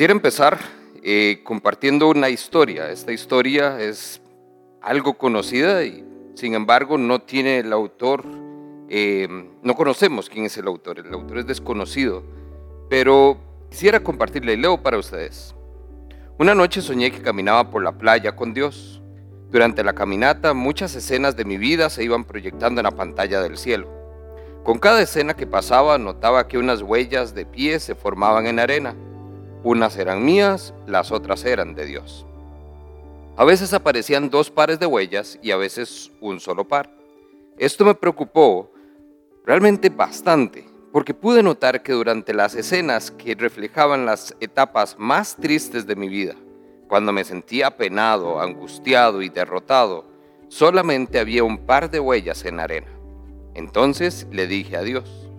Quisiera empezar eh, compartiendo una historia. Esta historia es algo conocida y sin embargo no tiene el autor, eh, no conocemos quién es el autor, el autor es desconocido, pero quisiera compartirle, leo para ustedes. Una noche soñé que caminaba por la playa con Dios. Durante la caminata muchas escenas de mi vida se iban proyectando en la pantalla del cielo. Con cada escena que pasaba notaba que unas huellas de pies se formaban en arena unas eran mías, las otras eran de Dios. A veces aparecían dos pares de huellas y a veces un solo par. Esto me preocupó realmente bastante, porque pude notar que durante las escenas que reflejaban las etapas más tristes de mi vida, cuando me sentía penado, angustiado y derrotado, solamente había un par de huellas en arena. Entonces le dije a Dios,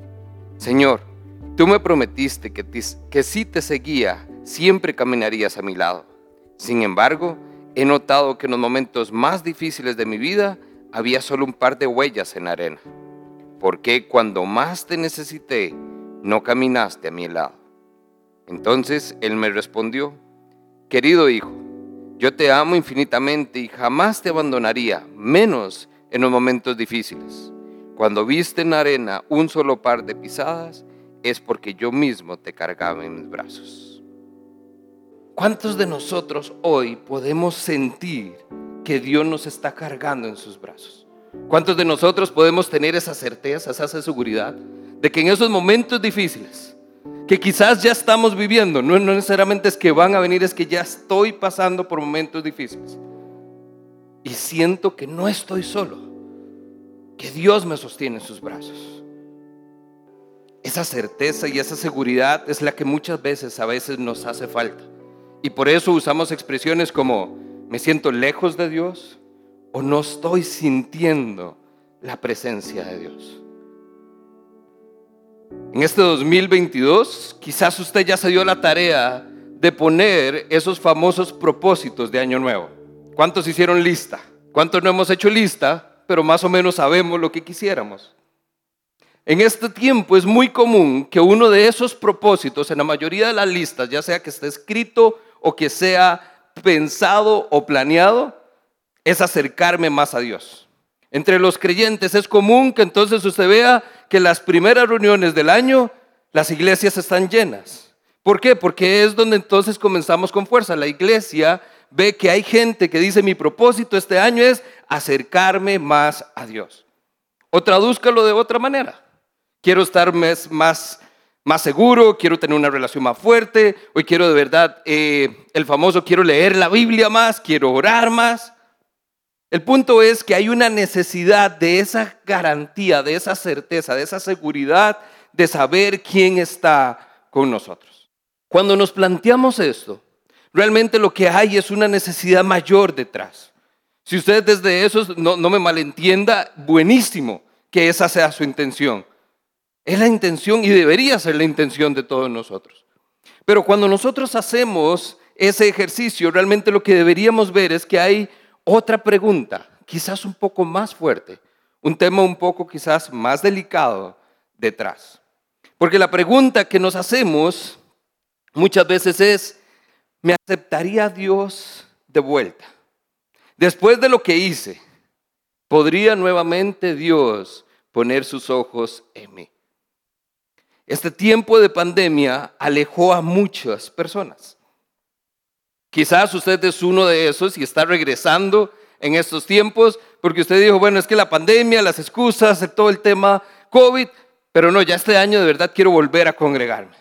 Señor, Tú me prometiste que, si te seguía, siempre caminarías a mi lado. Sin embargo, he notado que en los momentos más difíciles de mi vida había solo un par de huellas en la arena. ¿Por qué cuando más te necesité no caminaste a mi lado? Entonces él me respondió, querido hijo, yo te amo infinitamente y jamás te abandonaría, menos en los momentos difíciles. Cuando viste en la arena un solo par de pisadas, es porque yo mismo te cargaba en mis brazos. ¿Cuántos de nosotros hoy podemos sentir que Dios nos está cargando en sus brazos? ¿Cuántos de nosotros podemos tener esa certeza, esa seguridad de que en esos momentos difíciles, que quizás ya estamos viviendo, no, no necesariamente es que van a venir, es que ya estoy pasando por momentos difíciles y siento que no estoy solo, que Dios me sostiene en sus brazos? Esa certeza y esa seguridad es la que muchas veces a veces nos hace falta. Y por eso usamos expresiones como me siento lejos de Dios o no estoy sintiendo la presencia de Dios. En este 2022 quizás usted ya se dio la tarea de poner esos famosos propósitos de año nuevo. ¿Cuántos hicieron lista? ¿Cuántos no hemos hecho lista, pero más o menos sabemos lo que quisiéramos? En este tiempo es muy común que uno de esos propósitos, en la mayoría de las listas, ya sea que esté escrito o que sea pensado o planeado, es acercarme más a Dios. Entre los creyentes es común que entonces usted vea que las primeras reuniones del año, las iglesias están llenas. ¿Por qué? Porque es donde entonces comenzamos con fuerza. La iglesia ve que hay gente que dice mi propósito este año es acercarme más a Dios. O tradúzcalo de otra manera quiero estar más, más, más seguro, quiero tener una relación más fuerte, hoy quiero de verdad, eh, el famoso, quiero leer la Biblia más, quiero orar más. El punto es que hay una necesidad de esa garantía, de esa certeza, de esa seguridad de saber quién está con nosotros. Cuando nos planteamos esto, realmente lo que hay es una necesidad mayor detrás. Si usted desde eso no, no me malentienda, buenísimo que esa sea su intención. Es la intención y debería ser la intención de todos nosotros. Pero cuando nosotros hacemos ese ejercicio, realmente lo que deberíamos ver es que hay otra pregunta, quizás un poco más fuerte, un tema un poco quizás más delicado detrás. Porque la pregunta que nos hacemos muchas veces es, ¿me aceptaría Dios de vuelta? Después de lo que hice, ¿podría nuevamente Dios poner sus ojos en mí? Este tiempo de pandemia alejó a muchas personas. Quizás usted es uno de esos y está regresando en estos tiempos porque usted dijo, bueno, es que la pandemia, las excusas, todo el tema COVID, pero no, ya este año de verdad quiero volver a congregarme.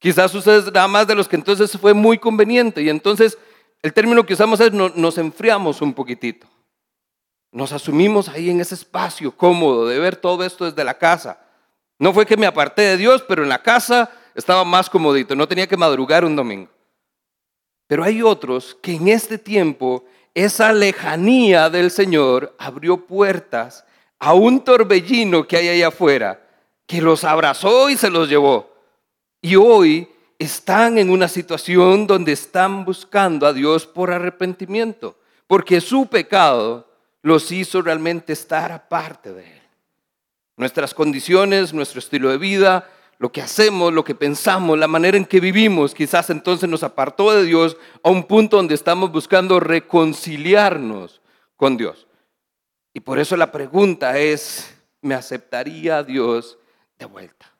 Quizás usted es nada más de los que entonces fue muy conveniente y entonces el término que usamos es nos enfriamos un poquitito. Nos asumimos ahí en ese espacio cómodo de ver todo esto desde la casa. No fue que me aparté de Dios, pero en la casa estaba más comodito, no tenía que madrugar un domingo. Pero hay otros que en este tiempo esa lejanía del Señor abrió puertas a un torbellino que hay ahí afuera, que los abrazó y se los llevó. Y hoy están en una situación donde están buscando a Dios por arrepentimiento, porque su pecado los hizo realmente estar aparte de Él nuestras condiciones, nuestro estilo de vida, lo que hacemos, lo que pensamos, la manera en que vivimos, quizás entonces nos apartó de Dios a un punto donde estamos buscando reconciliarnos con Dios. Y por eso la pregunta es, ¿me aceptaría Dios de vuelta?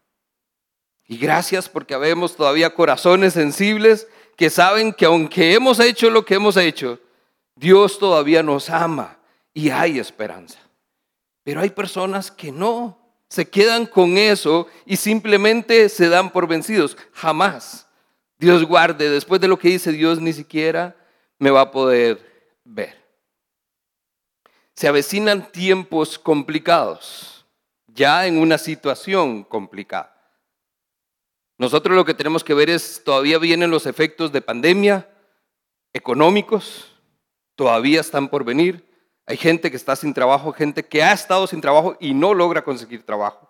Y gracias porque habemos todavía corazones sensibles que saben que aunque hemos hecho lo que hemos hecho, Dios todavía nos ama y hay esperanza. Pero hay personas que no, se quedan con eso y simplemente se dan por vencidos. Jamás. Dios guarde, después de lo que dice Dios, ni siquiera me va a poder ver. Se avecinan tiempos complicados, ya en una situación complicada. Nosotros lo que tenemos que ver es, todavía vienen los efectos de pandemia económicos, todavía están por venir. Hay gente que está sin trabajo, gente que ha estado sin trabajo y no logra conseguir trabajo.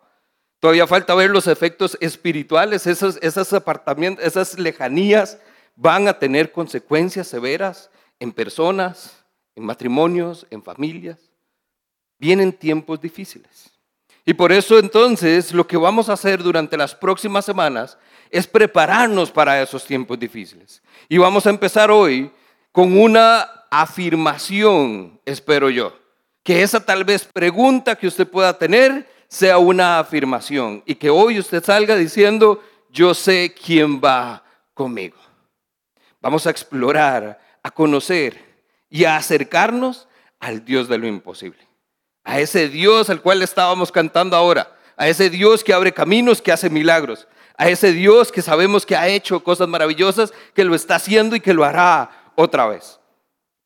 Todavía falta ver los efectos espirituales, esos, apartamentos, esas lejanías van a tener consecuencias severas en personas, en matrimonios, en familias. Vienen tiempos difíciles. Y por eso entonces lo que vamos a hacer durante las próximas semanas es prepararnos para esos tiempos difíciles. Y vamos a empezar hoy con una afirmación, espero yo. Que esa tal vez pregunta que usted pueda tener sea una afirmación y que hoy usted salga diciendo, yo sé quién va conmigo. Vamos a explorar, a conocer y a acercarnos al Dios de lo imposible a ese Dios al cual estábamos cantando ahora, a ese Dios que abre caminos, que hace milagros, a ese Dios que sabemos que ha hecho cosas maravillosas, que lo está haciendo y que lo hará otra vez.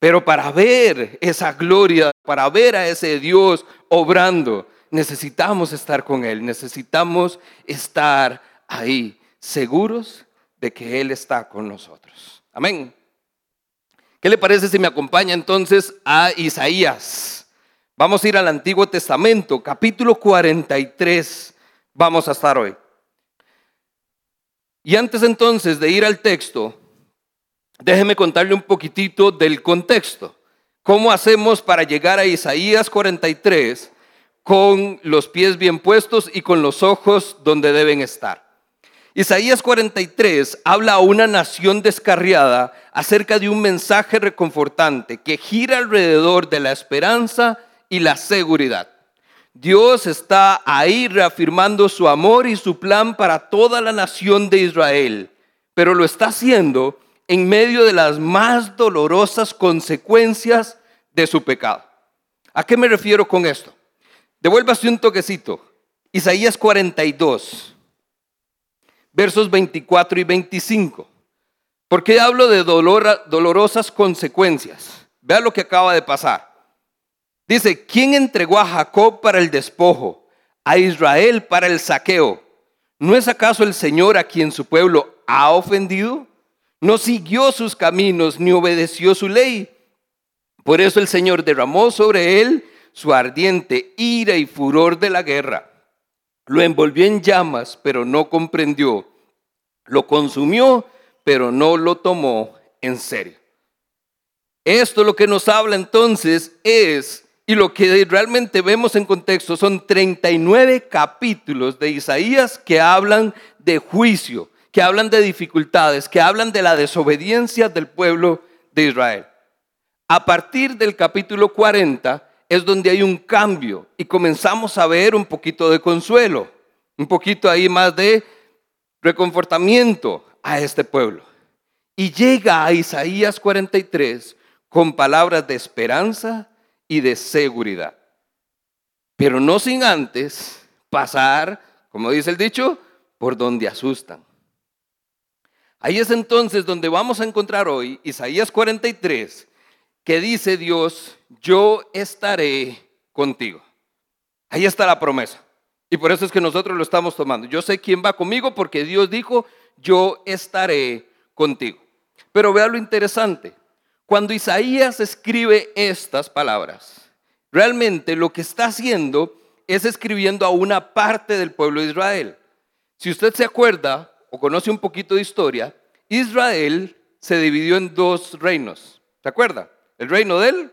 Pero para ver esa gloria, para ver a ese Dios obrando, necesitamos estar con Él, necesitamos estar ahí, seguros de que Él está con nosotros. Amén. ¿Qué le parece si me acompaña entonces a Isaías? Vamos a ir al Antiguo Testamento, capítulo 43. Vamos a estar hoy. Y antes entonces de ir al texto, déjeme contarle un poquitito del contexto. ¿Cómo hacemos para llegar a Isaías 43 con los pies bien puestos y con los ojos donde deben estar? Isaías 43 habla a una nación descarriada acerca de un mensaje reconfortante que gira alrededor de la esperanza y la seguridad. Dios está ahí reafirmando su amor y su plan para toda la nación de Israel, pero lo está haciendo en medio de las más dolorosas consecuencias de su pecado. ¿A qué me refiero con esto? Devuélvase un toquecito. Isaías 42, versos 24 y 25. ¿Por qué hablo de dolor, dolorosas consecuencias? Vea lo que acaba de pasar. Dice, ¿quién entregó a Jacob para el despojo, a Israel para el saqueo? ¿No es acaso el Señor a quien su pueblo ha ofendido? No siguió sus caminos ni obedeció su ley. Por eso el Señor derramó sobre él su ardiente ira y furor de la guerra. Lo envolvió en llamas, pero no comprendió. Lo consumió, pero no lo tomó en serio. Esto lo que nos habla entonces es y lo que realmente vemos en contexto son 39 capítulos de Isaías que hablan de juicio, que hablan de dificultades, que hablan de la desobediencia del pueblo de Israel. A partir del capítulo 40 es donde hay un cambio y comenzamos a ver un poquito de consuelo, un poquito ahí más de reconfortamiento a este pueblo. Y llega a Isaías 43 con palabras de esperanza, y de seguridad. Pero no sin antes pasar, como dice el dicho, por donde asustan. Ahí es entonces donde vamos a encontrar hoy Isaías 43, que dice Dios, yo estaré contigo. Ahí está la promesa. Y por eso es que nosotros lo estamos tomando. Yo sé quién va conmigo porque Dios dijo, yo estaré contigo. Pero vea lo interesante. Cuando Isaías escribe estas palabras, realmente lo que está haciendo es escribiendo a una parte del pueblo de Israel. Si usted se acuerda o conoce un poquito de historia, Israel se dividió en dos reinos. ¿Se acuerda? El reino del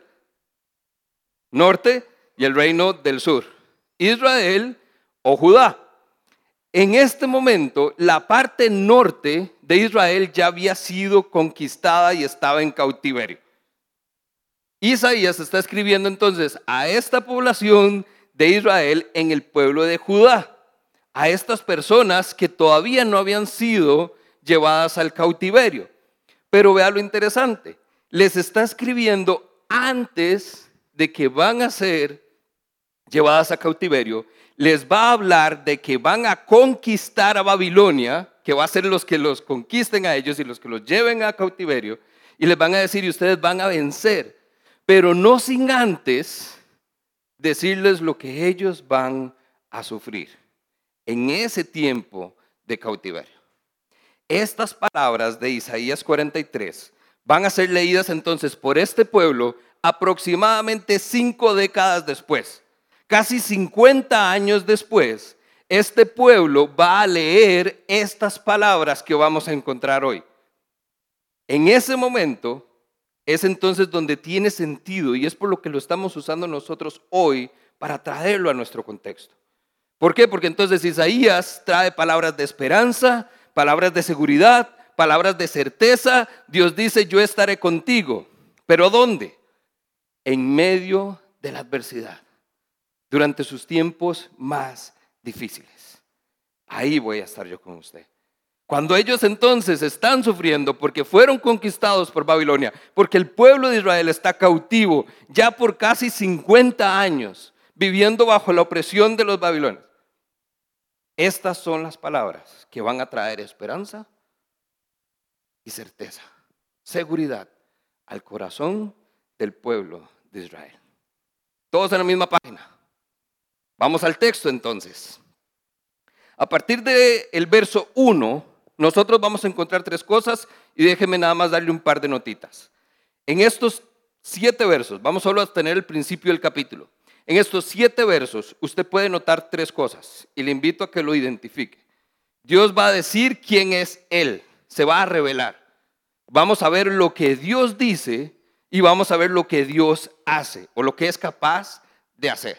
norte y el reino del sur. Israel o Judá. En este momento, la parte norte de Israel ya había sido conquistada y estaba en cautiverio. Isaías está escribiendo entonces a esta población de Israel en el pueblo de Judá, a estas personas que todavía no habían sido llevadas al cautiverio. Pero vea lo interesante, les está escribiendo antes de que van a ser llevadas a cautiverio, les va a hablar de que van a conquistar a Babilonia, que va a ser los que los conquisten a ellos y los que los lleven a cautiverio, y les van a decir, y ustedes van a vencer pero no sin antes decirles lo que ellos van a sufrir en ese tiempo de cautiverio. Estas palabras de Isaías 43 van a ser leídas entonces por este pueblo aproximadamente cinco décadas después. Casi 50 años después, este pueblo va a leer estas palabras que vamos a encontrar hoy. En ese momento, es entonces donde tiene sentido y es por lo que lo estamos usando nosotros hoy para traerlo a nuestro contexto. ¿Por qué? Porque entonces Isaías trae palabras de esperanza, palabras de seguridad, palabras de certeza. Dios dice, yo estaré contigo. ¿Pero dónde? En medio de la adversidad, durante sus tiempos más difíciles. Ahí voy a estar yo con usted. Cuando ellos entonces están sufriendo porque fueron conquistados por Babilonia, porque el pueblo de Israel está cautivo ya por casi 50 años, viviendo bajo la opresión de los babilonios. Estas son las palabras que van a traer esperanza y certeza, seguridad al corazón del pueblo de Israel. Todos en la misma página. Vamos al texto entonces. A partir del verso 1 nosotros vamos a encontrar tres cosas y déjeme nada más darle un par de notitas. En estos siete versos, vamos solo a tener el principio del capítulo. En estos siete versos usted puede notar tres cosas y le invito a que lo identifique. Dios va a decir quién es Él, se va a revelar. Vamos a ver lo que Dios dice y vamos a ver lo que Dios hace o lo que es capaz de hacer.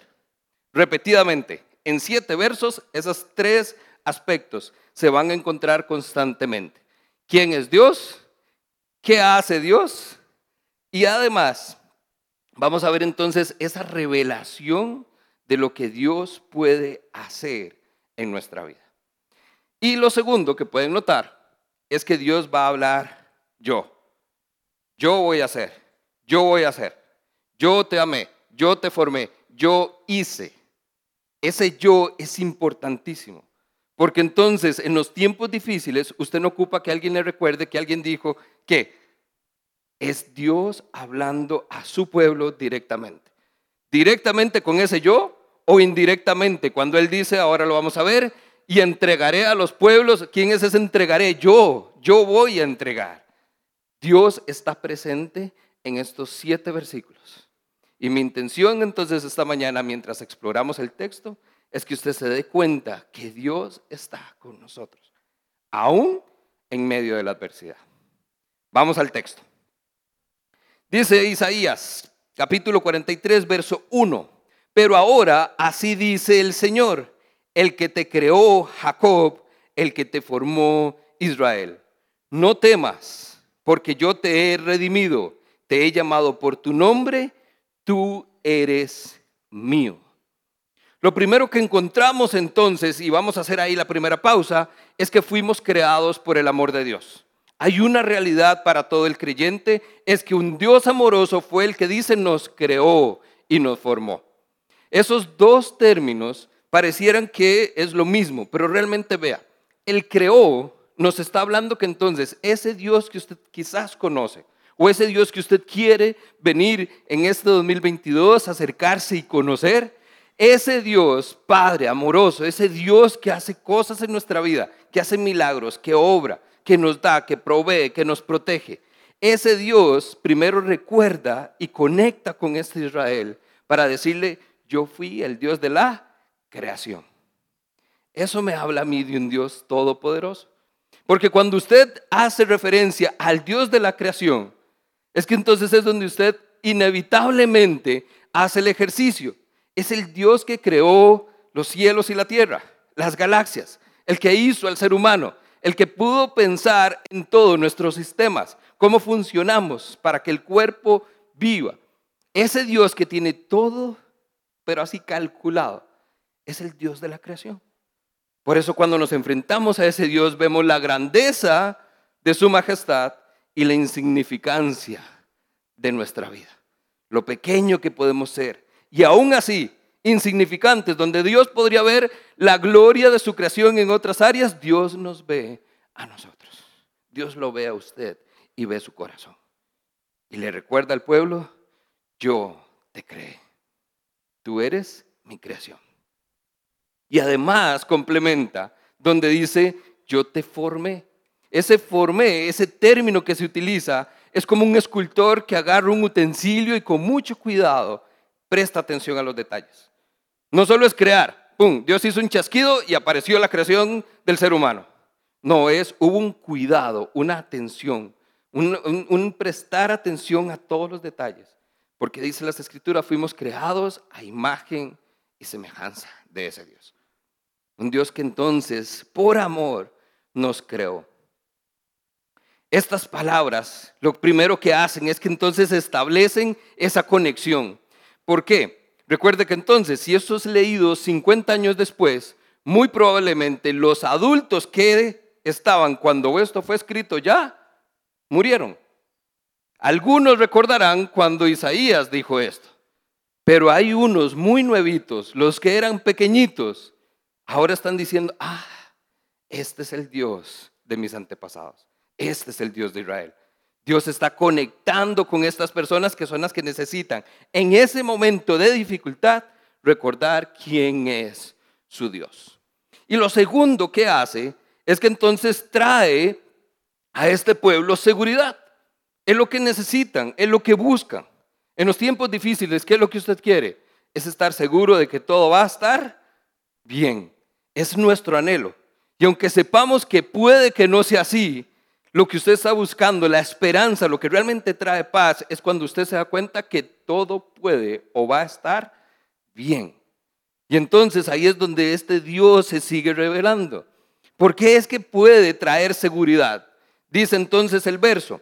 Repetidamente, en siete versos, esos tres aspectos se van a encontrar constantemente. ¿Quién es Dios? ¿Qué hace Dios? Y además, vamos a ver entonces esa revelación de lo que Dios puede hacer en nuestra vida. Y lo segundo que pueden notar es que Dios va a hablar yo. Yo voy a hacer, yo voy a hacer, yo te amé, yo te formé, yo hice. Ese yo es importantísimo. Porque entonces en los tiempos difíciles usted no ocupa que alguien le recuerde que alguien dijo que es Dios hablando a su pueblo directamente. Directamente con ese yo o indirectamente. Cuando Él dice, ahora lo vamos a ver, y entregaré a los pueblos. ¿Quién es ese entregaré? Yo, yo voy a entregar. Dios está presente en estos siete versículos. Y mi intención entonces esta mañana, mientras exploramos el texto, es que usted se dé cuenta que Dios está con nosotros, aún en medio de la adversidad. Vamos al texto. Dice Isaías, capítulo 43, verso 1. Pero ahora así dice el Señor, el que te creó Jacob, el que te formó Israel. No temas, porque yo te he redimido, te he llamado por tu nombre, tú eres mío. Lo primero que encontramos entonces, y vamos a hacer ahí la primera pausa, es que fuimos creados por el amor de Dios. Hay una realidad para todo el creyente, es que un Dios amoroso fue el que dice nos creó y nos formó. Esos dos términos parecieran que es lo mismo, pero realmente vea, el creó nos está hablando que entonces ese Dios que usted quizás conoce, o ese Dios que usted quiere venir en este 2022, acercarse y conocer, ese Dios, Padre amoroso, ese Dios que hace cosas en nuestra vida, que hace milagros, que obra, que nos da, que provee, que nos protege. Ese Dios primero recuerda y conecta con este Israel para decirle, yo fui el Dios de la creación. Eso me habla a mí de un Dios todopoderoso. Porque cuando usted hace referencia al Dios de la creación, es que entonces es donde usted inevitablemente hace el ejercicio. Es el Dios que creó los cielos y la tierra, las galaxias. el que hizo al ser humano, el que pudo pensar en todos nuestros sistemas, cómo funcionamos para que el cuerpo viva. Ese Dios que tiene todo, pero así calculado, es el Dios de la creación. Por eso cuando nos enfrentamos a ese Dios vemos la grandeza de su majestad y la insignificancia de nuestra vida. Lo pequeño que podemos ser. Y aún así, insignificantes, donde Dios podría ver la gloria de su creación en otras áreas, Dios nos ve a nosotros. Dios lo ve a usted y ve su corazón. Y le recuerda al pueblo, yo te creé. Tú eres mi creación. Y además complementa donde dice, yo te formé. Ese formé, ese término que se utiliza, es como un escultor que agarra un utensilio y con mucho cuidado presta atención a los detalles. No solo es crear, ¡pum! Dios hizo un chasquido y apareció la creación del ser humano. No, es, hubo un cuidado, una atención, un, prestar atención a todos los detalles. Porque dice las escrituras, fuimos creados a imagen y semejanza de ese Dios. Un Dios que entonces, por amor, nos creó. Estas palabras, lo primero que hacen es que entonces establecen esa conexión. ¿Por qué? Recuerde que entonces, si esto es leído 50 años después, muy probablemente los adultos que estaban cuando esto fue escrito ya murieron. Algunos recordarán cuando Isaías dijo esto, pero hay unos muy nuevitos, los que eran pequeñitos, ahora están diciendo, ah, este es el Dios de mis antepasados. Este es el Dios de Israel. Dios está conectando con estas personas que son las que necesitan en ese momento de dificultad recordar quién es su Dios. Y lo segundo que hace es que entonces trae a este pueblo seguridad. Es lo que necesitan, es lo que buscan. En los tiempos difíciles, ¿qué es lo que usted quiere? Es estar seguro de que todo va a estar bien. Es nuestro anhelo. Y aunque sepamos que puede que no sea así, lo que usted está buscando, la esperanza, lo que realmente trae paz, es cuando usted se da cuenta que todo puede o va a estar bien. Y entonces ahí es donde este Dios se sigue revelando. ¿Por qué es que puede traer seguridad? Dice entonces el verso.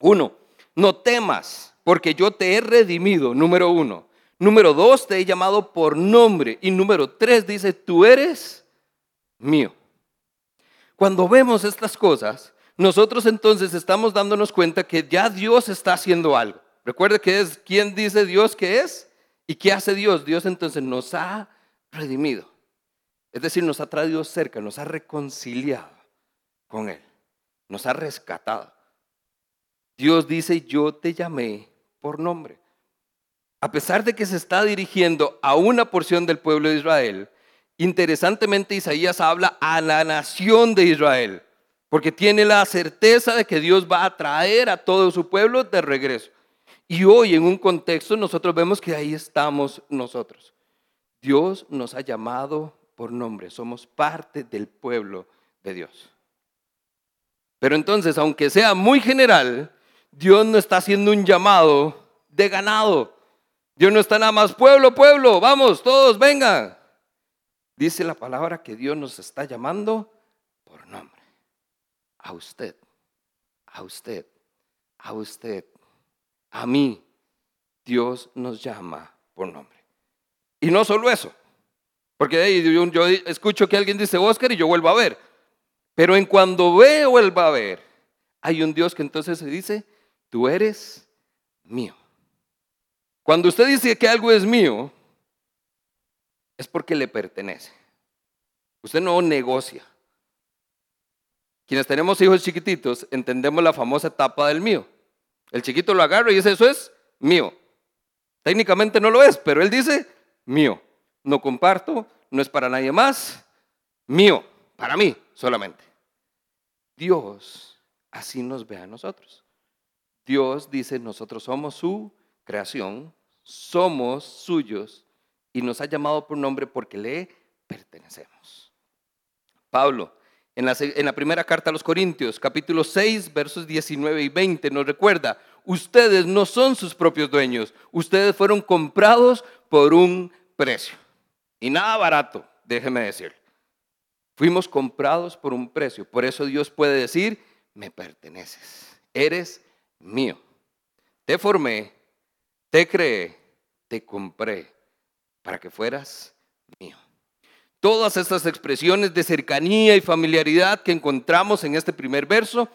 Uno, no temas, porque yo te he redimido, número uno. Número dos, te he llamado por nombre. Y número tres dice, tú eres mío. Cuando vemos estas cosas, nosotros entonces estamos dándonos cuenta que ya Dios está haciendo algo. Recuerde que es quién dice Dios que es y qué hace Dios. Dios entonces nos ha redimido. Es decir, nos ha traído cerca, nos ha reconciliado con Él, nos ha rescatado. Dios dice, yo te llamé por nombre. A pesar de que se está dirigiendo a una porción del pueblo de Israel, interesantemente Isaías habla a la nación de Israel porque tiene la certeza de que Dios va a traer a todo su pueblo de regreso. Y hoy en un contexto nosotros vemos que ahí estamos nosotros. Dios nos ha llamado por nombre, somos parte del pueblo de Dios. Pero entonces, aunque sea muy general, Dios no está haciendo un llamado de ganado. Dios no está nada más, pueblo, pueblo, vamos, todos vengan. Dice la palabra que Dios nos está llamando a usted, a usted, a usted, a mí. Dios nos llama por nombre. Y no solo eso, porque yo, escucho que alguien dice Oscar y yo vuelvo a ver. Pero en cuando veo vuelvo a ver, hay un Dios que entonces se dice, tú eres mío. Cuando usted dice que algo es mío, es porque le pertenece. Usted no negocia. Quienes tenemos hijos chiquititos entendemos la famosa etapa del mío. El chiquito lo agarra y dice, eso es mío. Técnicamente no lo es, pero él dice, mío. No comparto, no es para nadie más, mío, para mí solamente. Dios así nos ve a nosotros. Dios dice, nosotros somos su creación, somos suyos y nos ha llamado por nombre porque le pertenecemos. Pablo en la, primera carta a los Corintios, capítulo 6, versos 19 y 20, nos recuerda, ustedes no son sus propios dueños, ustedes fueron comprados por un precio. Y nada barato, déjeme decir. Fuimos comprados por un precio. Por eso Dios puede decir, me perteneces. Eres mío. Te formé, te creé, te compré para que fueras mío. Todas estas expresiones de cercanía y familiaridad que encontramos en este primer verso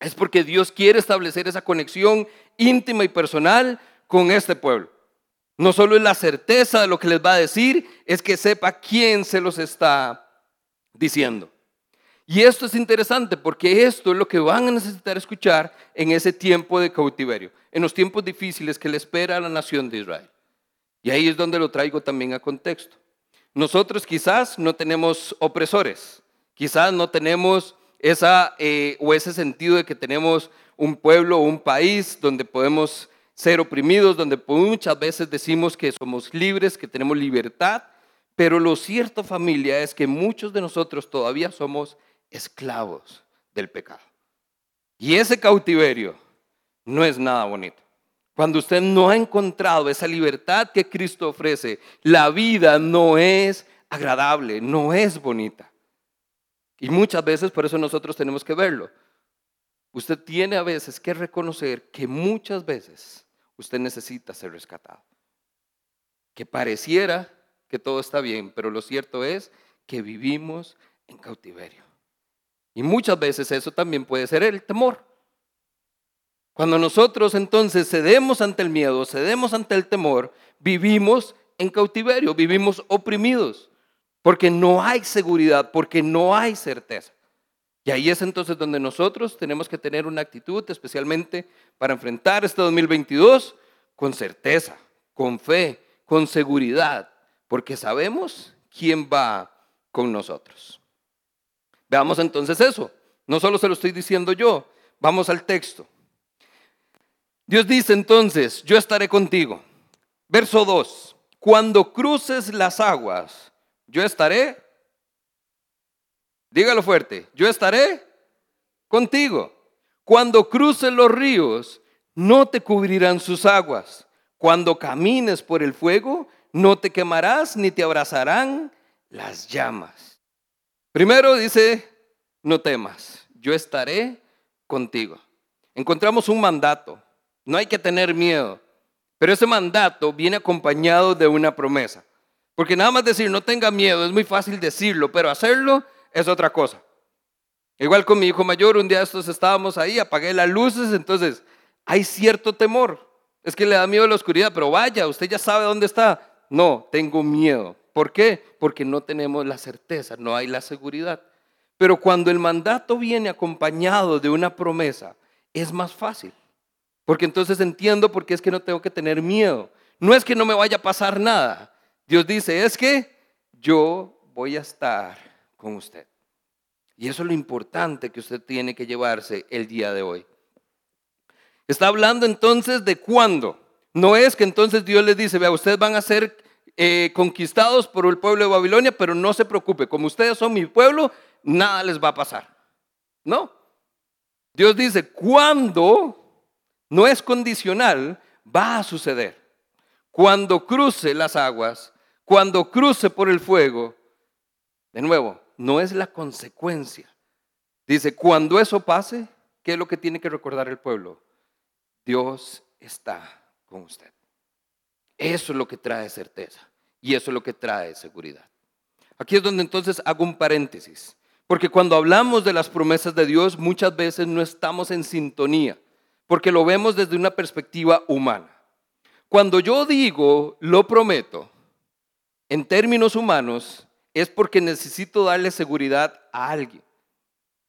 es porque Dios quiere establecer esa conexión íntima y personal con este pueblo. No solo es la certeza de lo que les va a decir, es que sepa quién se los está diciendo. Y esto es interesante porque esto es lo que van a necesitar escuchar en ese tiempo de cautiverio, en los tiempos difíciles que le espera a la nación de Israel. Y ahí es donde lo traigo también a contexto. Nosotros quizás no tenemos opresores, quizás no tenemos esa eh, o ese sentido de que tenemos un pueblo o un país donde podemos ser oprimidos, donde muchas veces decimos que somos libres, que tenemos libertad, pero lo cierto familia es que muchos de nosotros todavía somos esclavos del pecado. Y ese cautiverio no es nada bonito. Cuando usted no ha encontrado esa libertad que Cristo ofrece, la vida no es agradable, no es bonita. Y muchas veces por eso nosotros tenemos que verlo. Usted tiene a veces que reconocer que muchas veces usted necesita ser rescatado. Que pareciera que todo está bien, pero lo cierto es que vivimos en cautiverio. Y muchas veces eso también puede ser el temor. Cuando nosotros entonces cedemos ante el miedo, cedemos ante el temor, vivimos en cautiverio, vivimos oprimidos, porque no hay seguridad, porque no hay certeza. Y ahí es entonces donde nosotros tenemos que tener una actitud, especialmente para enfrentar este 2022, con certeza, con fe, con seguridad, porque sabemos quién va con nosotros. Veamos entonces eso. No solo se lo estoy diciendo yo, vamos al texto. Dios dice entonces, yo estaré contigo. Verso 2, cuando cruces las aguas, yo estaré, dígalo fuerte, yo estaré contigo. Cuando cruces los ríos, no te cubrirán sus aguas. Cuando camines por el fuego, no te quemarás ni te abrazarán las llamas. Primero dice, no temas, yo estaré contigo. Encontramos un mandato, no hay que tener miedo, pero ese mandato viene acompañado de una promesa. Porque nada más decir no tenga miedo es muy fácil decirlo, pero hacerlo es otra cosa. Igual con mi hijo mayor, un día estos estábamos ahí, apagué las luces, entonces hay cierto temor. Es que le da miedo la oscuridad, pero vaya, usted ya sabe dónde está. No, tengo miedo. ¿Por qué? Porque no tenemos la certeza, no hay la seguridad. Pero cuando el mandato viene acompañado de una promesa, es más fácil. Porque entonces entiendo por qué es que no tengo que tener miedo. No es que no me vaya a pasar nada. Dios dice, es que yo voy a estar con usted. Y eso es lo importante que usted tiene que llevarse el día de hoy. Está hablando entonces de cuándo. No es que entonces Dios les dice, vea, ustedes van a ser eh, conquistados por el pueblo de Babilonia, pero no se preocupe, como ustedes son mi pueblo, nada les va a pasar. No. Dios dice, cuando no es condicional, va a suceder. Cuando cruce las aguas, cuando cruce por el fuego, de nuevo, no es la consecuencia. Dice, cuando eso pase, ¿qué es lo que tiene que recordar el pueblo? Dios está con usted. Eso es lo que trae certeza y eso es lo que trae seguridad. Aquí es donde entonces hago un paréntesis, porque cuando hablamos de las promesas de Dios muchas veces no estamos en sintonía, porque lo vemos desde una perspectiva humana. Cuando yo digo lo prometo, en términos humanos, es porque necesito darle seguridad a alguien.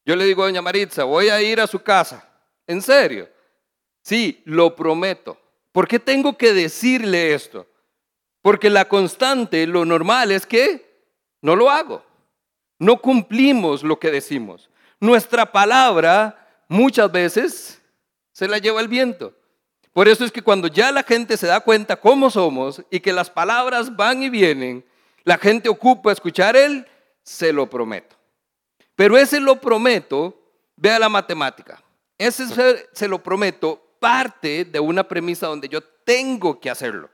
Yo le digo a doña Maritza, voy a ir a su casa. ¿En serio? Sí, lo prometo. ¿Por qué tengo que decirle esto? Porque la constante, lo normal es que no lo hago. No cumplimos lo que decimos. Nuestra palabra muchas veces se la lleva el viento. Por eso es que cuando ya la gente se da cuenta cómo somos y que las palabras van y vienen, la gente ocupa escuchar él, se lo prometo. Pero ese lo prometo, vea la matemática. Ese se, se lo prometo parte de una premisa donde yo tengo que hacerlo.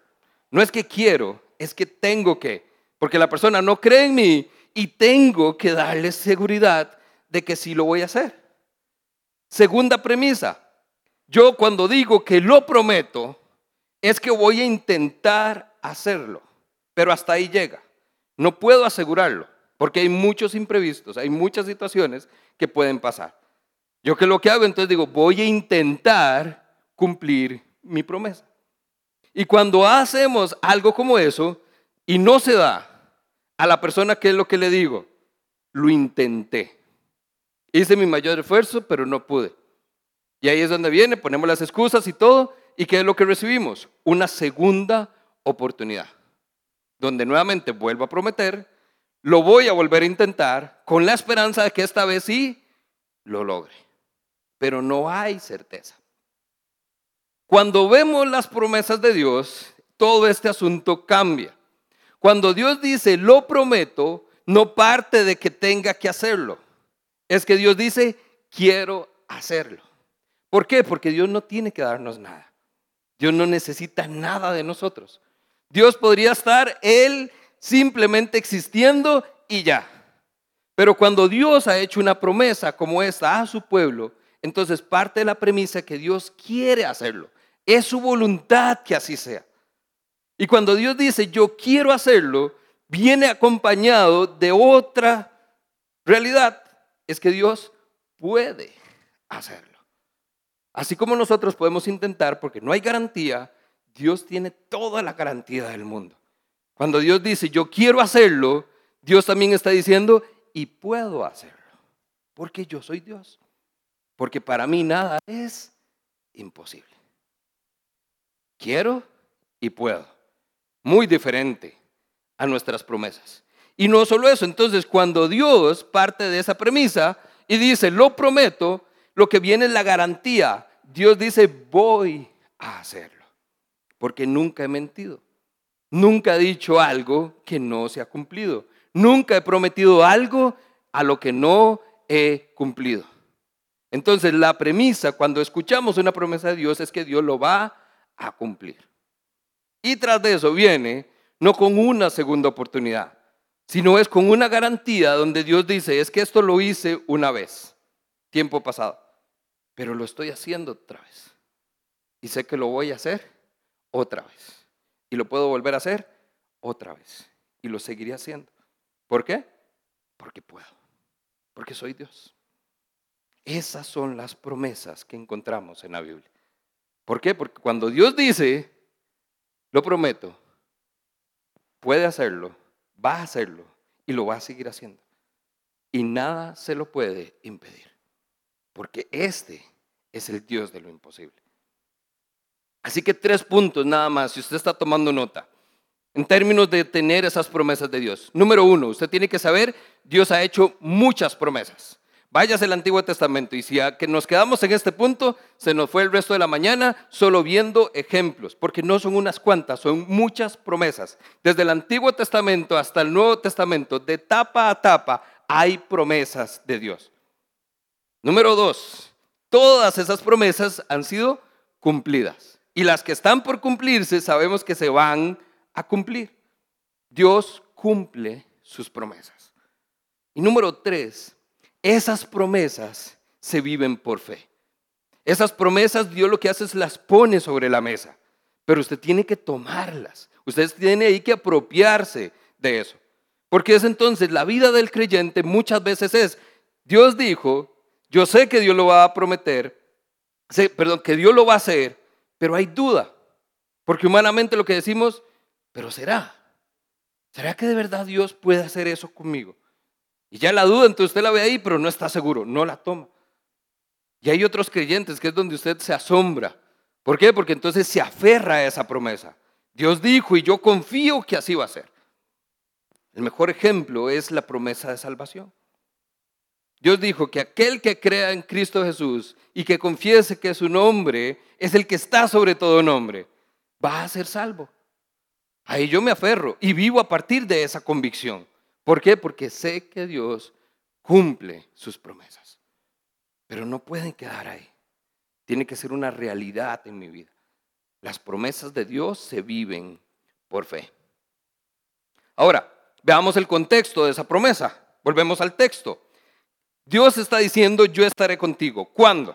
No es que quiero, es que tengo que. Porque la persona no cree en mí y tengo que darles seguridad de que sí lo voy a hacer. Segunda premisa, yo cuando digo que lo prometo, es que voy a intentar hacerlo, pero hasta ahí llega. No puedo asegurarlo, porque hay muchos imprevistos, hay muchas situaciones que pueden pasar. Yo que lo que hago entonces digo, voy a intentar cumplir mi promesa. Y cuando hacemos algo como eso y no se da a la persona que es lo que le digo, lo intenté. Hice mi mayor esfuerzo, pero no pude. Y ahí es donde viene, ponemos las excusas y todo. ¿Y qué es lo que recibimos? Una segunda oportunidad. Donde nuevamente vuelvo a prometer, lo voy a volver a intentar con la esperanza de que esta vez sí lo logre. Pero no hay certeza. Cuando vemos las promesas de Dios, todo este asunto cambia. Cuando Dios dice, lo prometo, no parte de que tenga que hacerlo. Es que Dios dice, quiero hacerlo. ¿Por qué? Porque Dios no tiene que darnos nada. Dios no necesita nada de nosotros. Dios podría estar Él simplemente existiendo y ya. Pero cuando Dios ha hecho una promesa como esta a su pueblo, entonces parte de la premisa que Dios quiere hacerlo. Es su voluntad que así sea. Y cuando Dios dice, yo quiero hacerlo, viene acompañado de otra realidad. Es que Dios puede hacerlo. Así como nosotros podemos intentar, porque no hay garantía, Dios tiene toda la garantía del mundo. Cuando Dios dice, yo quiero hacerlo, Dios también está diciendo, y puedo hacerlo. Porque yo soy Dios. Porque para mí nada es imposible. Quiero y puedo. Muy diferente a nuestras promesas. Y no solo eso, entonces cuando Dios parte de esa premisa y dice, lo prometo, lo que viene es la garantía. Dios dice, voy a hacerlo. Porque nunca he mentido. Nunca he dicho algo que no se ha cumplido. Nunca he prometido algo a lo que no he cumplido. Entonces la premisa cuando escuchamos una promesa de Dios es que Dios lo va a cumplir. Y tras de eso viene no con una segunda oportunidad, sino es con una garantía donde Dios dice, es que esto lo hice una vez, tiempo pasado, pero lo estoy haciendo otra vez. Y sé que lo voy a hacer otra vez. Y lo puedo volver a hacer otra vez. Y lo seguiré haciendo. ¿Por qué? Porque puedo. Porque soy Dios. Esas son las promesas que encontramos en la Biblia. ¿Por qué? Porque cuando Dios dice, lo prometo, puede hacerlo, va a hacerlo y lo va a seguir haciendo. Y nada se lo puede impedir. Porque este es el Dios de lo imposible. Así que tres puntos nada más, si usted está tomando nota, en términos de tener esas promesas de Dios. Número uno, usted tiene que saber, Dios ha hecho muchas promesas. Váyase al Antiguo Testamento y si que nos quedamos en este punto, se nos fue el resto de la mañana solo viendo ejemplos, porque no son unas cuantas, son muchas promesas. Desde el Antiguo Testamento hasta el Nuevo Testamento, de tapa a tapa, hay promesas de Dios. Número dos, todas esas promesas han sido cumplidas. Y las que están por cumplirse sabemos que se van a cumplir. Dios cumple sus promesas. Y número tres, esas promesas se viven por fe. Esas promesas Dios lo que hace es las pone sobre la mesa, pero usted tiene que tomarlas. Usted tiene ahí que apropiarse de eso. Porque es entonces la vida del creyente muchas veces es, Dios dijo, yo sé que Dios lo va a prometer, perdón, que Dios lo va a hacer, pero hay duda. Porque humanamente lo que decimos, pero será. ¿Será que de verdad Dios puede hacer eso conmigo? Y ya la duda, entonces usted la ve ahí, pero no está seguro, no la toma. Y hay otros creyentes que es donde usted se asombra. ¿Por qué? Porque entonces se aferra a esa promesa. Dios dijo y yo confío que así va a ser. El mejor ejemplo es la promesa de salvación. Dios dijo que aquel que crea en Cristo Jesús y que confiese que su nombre es el que está sobre todo nombre, va a ser salvo. Ahí yo me aferro y vivo a partir de esa convicción. ¿Por qué? Porque sé que Dios cumple sus promesas. Pero no pueden quedar ahí. Tiene que ser una realidad en mi vida. Las promesas de Dios se viven por fe. Ahora, veamos el contexto de esa promesa. Volvemos al texto. Dios está diciendo, yo estaré contigo. ¿Cuándo?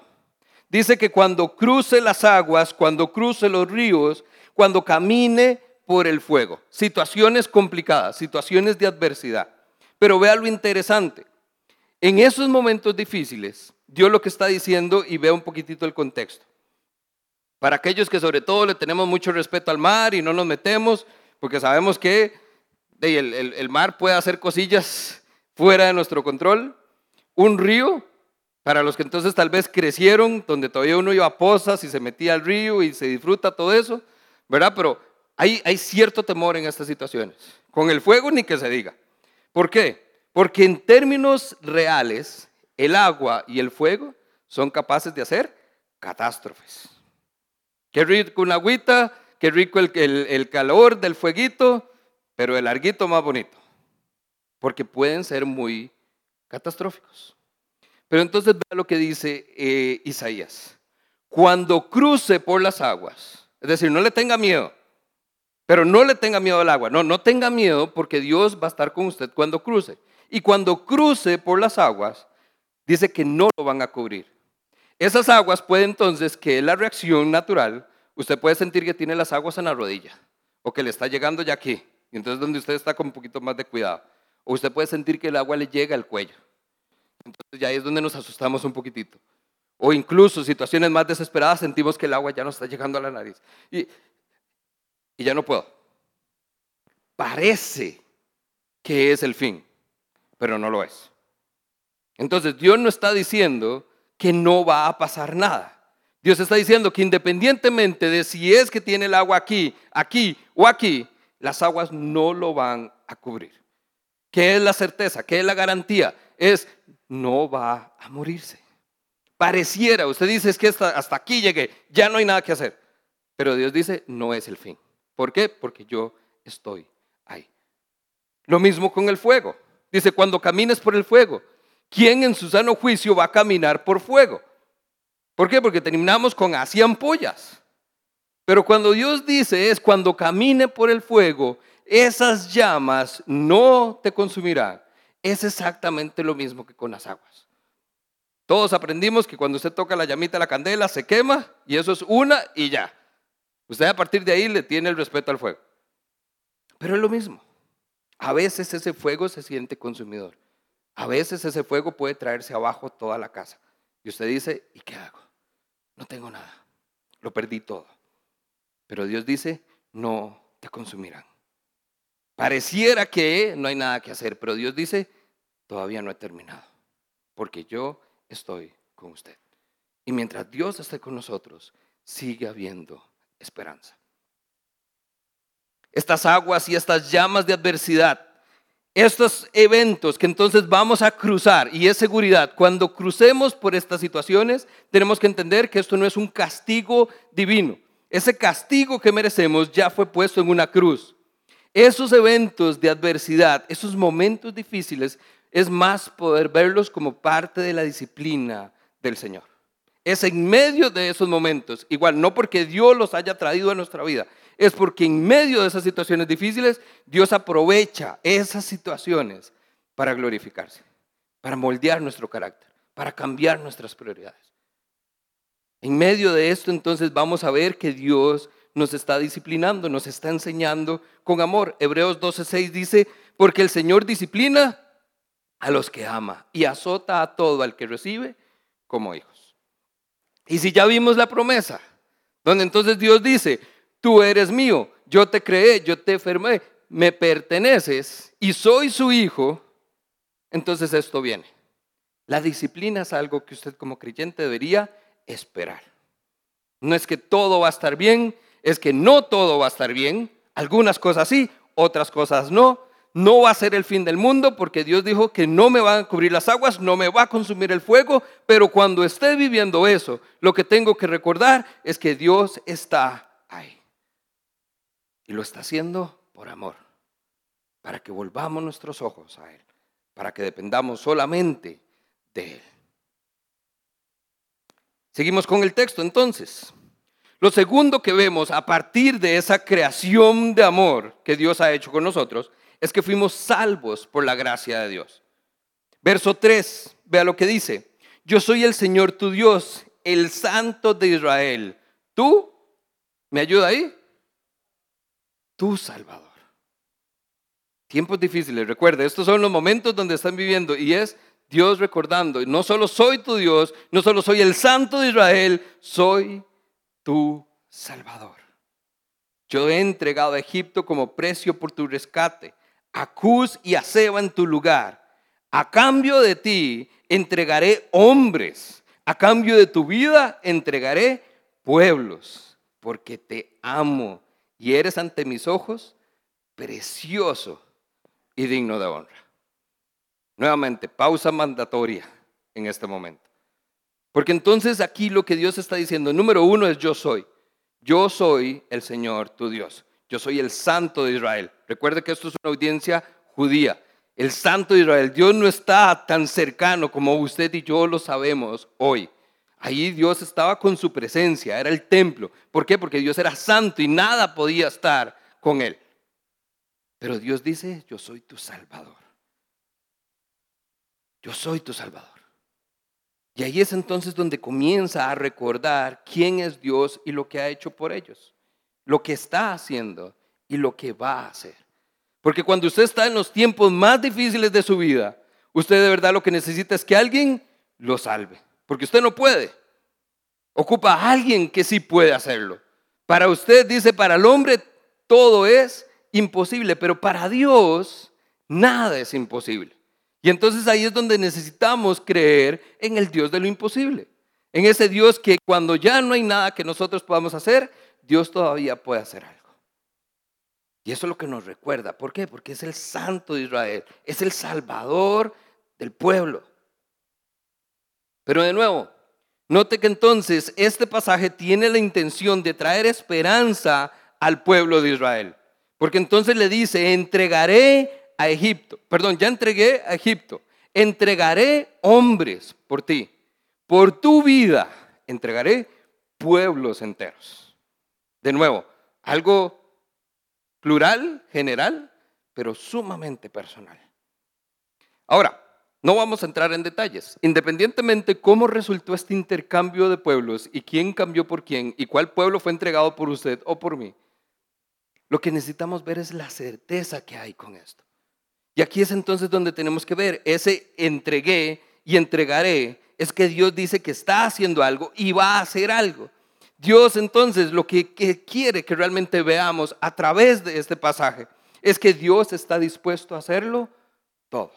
Dice que cuando cruce las aguas, cuando cruce los ríos, cuando camine por el fuego. Situaciones complicadas, situaciones de adversidad. Pero vea lo interesante. En esos momentos difíciles, Dios lo que está diciendo, y vea un poquitito el contexto. Para aquellos que sobre todo le tenemos mucho respeto al mar y no nos metemos, porque sabemos que el, el mar puede hacer cosillas fuera de nuestro control. Un río, para los que entonces tal vez crecieron, donde todavía uno iba a pozas y se metía al río y se disfruta todo eso, ¿verdad? Pero hay, cierto temor en estas situaciones. Con el fuego ni que se diga. ¿Por qué? Porque en términos reales, el agua y el fuego son capaces de hacer catástrofes. Qué rico una agüita, qué rico el, el calor del fueguito, pero el larguito más bonito. Porque pueden ser muy catastróficos. Pero entonces vea lo que dice eh, Isaías. Cuando cruce por las aguas, es decir, no le tenga miedo, pero no le tenga miedo al agua, no, no tenga miedo porque Dios va a estar con usted cuando cruce. Y cuando cruce por las aguas, dice que no lo van a cubrir. Esas aguas puede entonces, que es la reacción natural, usted puede sentir que tiene las aguas en la rodilla o que le está llegando ya aquí. Y entonces donde usted está con un poquito más de cuidado. O usted puede sentir que el agua le llega al cuello. Entonces ya ahí es donde nos asustamos un poquitito. O incluso situaciones más desesperadas sentimos que el agua ya no está llegando a la nariz. Y, y ya no puedo. Parece que es el fin pero no lo es. Entonces Dios no está diciendo que no va a pasar nada. Dios está diciendo que independientemente de si es que tiene el agua aquí, aquí o aquí, las aguas no lo van a cubrir. ¿Qué es la certeza? ¿Qué es la garantía? Es no va a morirse. Pareciera, usted dice es que hasta, aquí llegué, ya no hay nada que hacer. Pero Dios dice, no es el fin. ¿Por qué? Porque yo estoy ahí. Lo mismo con el fuego. Dice, cuando camines por el fuego, ¿quién en su sano juicio va a caminar por fuego? ¿Por qué? Porque terminamos con así ampollas. Pero cuando Dios dice es cuando camine por el fuego, esas llamas no te consumirán. Es exactamente lo mismo que con las aguas. Todos aprendimos que cuando usted toca la llamita de la candela se quema y eso es una y ya. Usted a partir de ahí le tiene el respeto al fuego. Pero es lo mismo. A veces ese fuego se siente consumidor. A veces ese fuego puede traerse abajo toda la casa. Y usted dice, ¿y qué hago? No tengo nada. Lo perdí todo. Pero Dios dice, no te consumirán. Pareciera que no hay nada que hacer, pero Dios dice, todavía no he terminado. Porque yo estoy con usted. Y mientras Dios esté con nosotros, sigue habiendo esperanza estas aguas y estas llamas de adversidad, estos eventos que entonces vamos a cruzar y es seguridad. Cuando crucemos por estas situaciones, tenemos que entender que esto no es un castigo divino. Ese castigo que merecemos ya fue puesto en una cruz. Esos eventos de adversidad, esos momentos difíciles, es más poder verlos como parte de la disciplina del Señor. Es en medio de esos momentos, igual, no porque Dios los haya traído a nuestra vida, es porque en medio de esas situaciones difíciles, Dios aprovecha esas situaciones para glorificarse, para moldear nuestro carácter, para cambiar nuestras prioridades. En medio de esto entonces vamos a ver que Dios nos está disciplinando, nos está enseñando con amor. Hebreos 12:6 dice, porque el Señor disciplina a los que ama y azota a todo al que recibe como hijos. Y si ya vimos la promesa, donde entonces Dios dice, tú eres mío, yo te creé, yo te formé, me perteneces y soy su hijo, entonces esto viene. La disciplina es algo que usted como creyente debería esperar. No es que todo va a estar bien, es que no todo va a estar bien. Algunas cosas sí, otras cosas no. No va a ser el fin del mundo porque Dios dijo que no me van a cubrir las aguas, no me va a consumir el fuego, pero cuando esté viviendo eso, lo que tengo que recordar es que Dios está ahí. Y lo está haciendo por amor, para que volvamos nuestros ojos a Él, para que dependamos solamente de Él. Seguimos con el texto entonces. Lo segundo que vemos a partir de esa creación de amor que Dios ha hecho con nosotros es que fuimos salvos por la gracia de Dios. Verso 3, vea lo que dice. Yo soy el Señor tu Dios, el Santo de Israel. ¿Tú? ¿Me ayuda ahí? Tu Salvador. Tiempos difíciles, recuerde, estos son los momentos donde están viviendo y es Dios recordando, no solo soy tu Dios, no solo soy el Santo de Israel, soy tu Salvador. Yo he entregado a Egipto como precio por tu rescate, a y a Seba en tu lugar. A cambio de ti entregaré hombres, a cambio de tu vida entregaré pueblos, porque te amo y eres ante mis ojos precioso y digno de honra. Nuevamente, pausa mandatoria en este momento. Porque entonces aquí lo que Dios está diciendo, número uno es yo soy. Yo soy el Señor tu Dios. Yo soy el Santo de Israel. Recuerde que esto es una audiencia judía. El Santo de Israel. Dios no está tan cercano como usted y yo lo sabemos hoy. Ahí Dios estaba con su presencia, era el templo. ¿Por qué? Porque Dios era santo y nada podía estar con él. Pero Dios dice, yo soy tu Salvador. Yo soy tu Salvador. Y ahí es entonces donde comienza a recordar quién es Dios y lo que ha hecho por ellos, lo que está haciendo y lo que va a hacer. Porque cuando usted está en los tiempos más difíciles de su vida, usted de verdad lo que necesita es que alguien lo salve. Porque usted no puede. Ocupa a alguien que sí puede hacerlo. Para usted, dice, para el hombre todo es imposible, pero para Dios nada es imposible. Y entonces ahí es donde necesitamos creer en el Dios de lo imposible. En ese Dios que cuando ya no hay nada que nosotros podamos hacer, Dios todavía puede hacer algo. Y eso es lo que nos recuerda. ¿Por qué? Porque es el Santo de Israel, es el Salvador del pueblo. Pero de nuevo, note que entonces este pasaje tiene la intención de traer esperanza al pueblo de Israel. Porque entonces le dice, entregaré a Egipto, perdón, ya entregué a Egipto, entregaré hombres por ti, por tu vida, entregaré pueblos enteros. De nuevo, algo plural, general, pero sumamente personal. Ahora, no vamos a entrar en detalles. Independientemente cómo resultó este intercambio de pueblos y quién cambió por quién y cuál pueblo fue entregado por usted o por mí, lo que necesitamos ver es la certeza que hay con esto. Y aquí es entonces donde tenemos que ver, ese entregué y entregaré, es que Dios dice que está haciendo algo y va a hacer algo. Dios entonces lo que, quiere que realmente veamos a través de este pasaje es que Dios está dispuesto a hacerlo todo.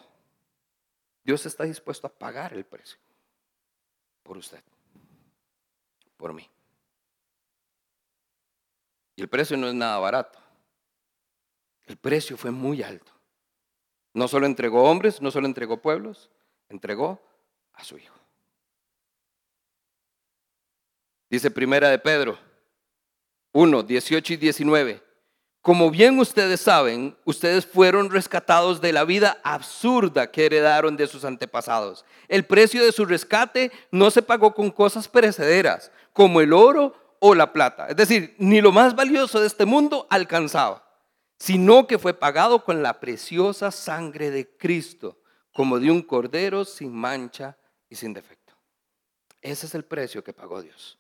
Dios está dispuesto a pagar el precio por usted, por mí. Y el precio no es nada barato. El precio fue muy alto. No solo entregó hombres, no solo entregó pueblos, entregó a su Hijo. Dice Primera de Pedro 1, 18 y 19. Como bien ustedes saben, ustedes fueron rescatados de la vida absurda que heredaron de sus antepasados. El precio de su rescate no se pagó con cosas perecederas, como el oro o la plata. Es decir, ni lo más valioso de este mundo alcanzaba sino que fue pagado con la preciosa sangre de Cristo, como de un cordero sin mancha y sin defecto. Ese es el precio que pagó Dios.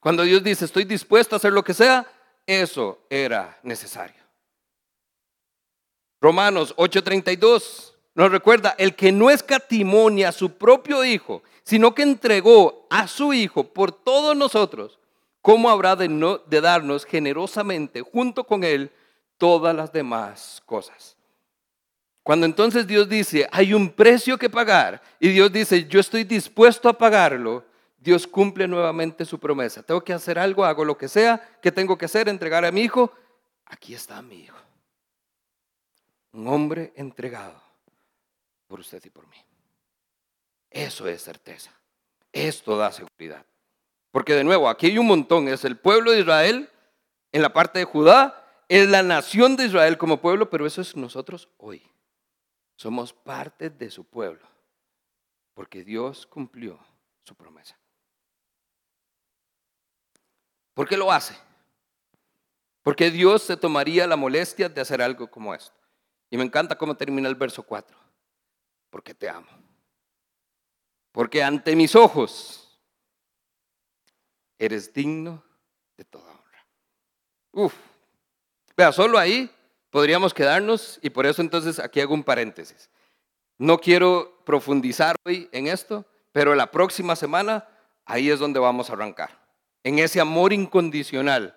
Cuando Dios dice, estoy dispuesto a hacer lo que sea, eso era necesario. Romanos 8:32 nos recuerda, el que no escatimonia a su propio Hijo, sino que entregó a su Hijo por todos nosotros, ¿cómo habrá de, no, de darnos generosamente junto con Él todas las demás cosas. Cuando entonces Dios dice, hay un precio que pagar, y Dios dice, yo estoy dispuesto a pagarlo, Dios cumple nuevamente su promesa. Tengo que hacer algo, hago lo que sea, que tengo que hacer? Entregar a mi hijo. Aquí está mi hijo. Un hombre entregado por usted y por mí. Eso es certeza. Esto da seguridad. Porque de nuevo, aquí hay un montón. Es el pueblo de Israel en la parte de Judá es la nación de Israel como pueblo, pero eso es nosotros hoy. Somos parte de su pueblo, porque Dios cumplió su promesa. ¿Por qué lo hace? Porque Dios se tomaría la molestia de hacer algo como esto. Y me encanta cómo termina el verso 4. Porque te amo. Porque ante mis ojos eres digno de toda honra. Uf. Vea, solo ahí podríamos quedarnos y por eso entonces aquí hago un paréntesis. No quiero profundizar hoy en esto, pero la próxima semana ahí es donde vamos a arrancar. En ese amor incondicional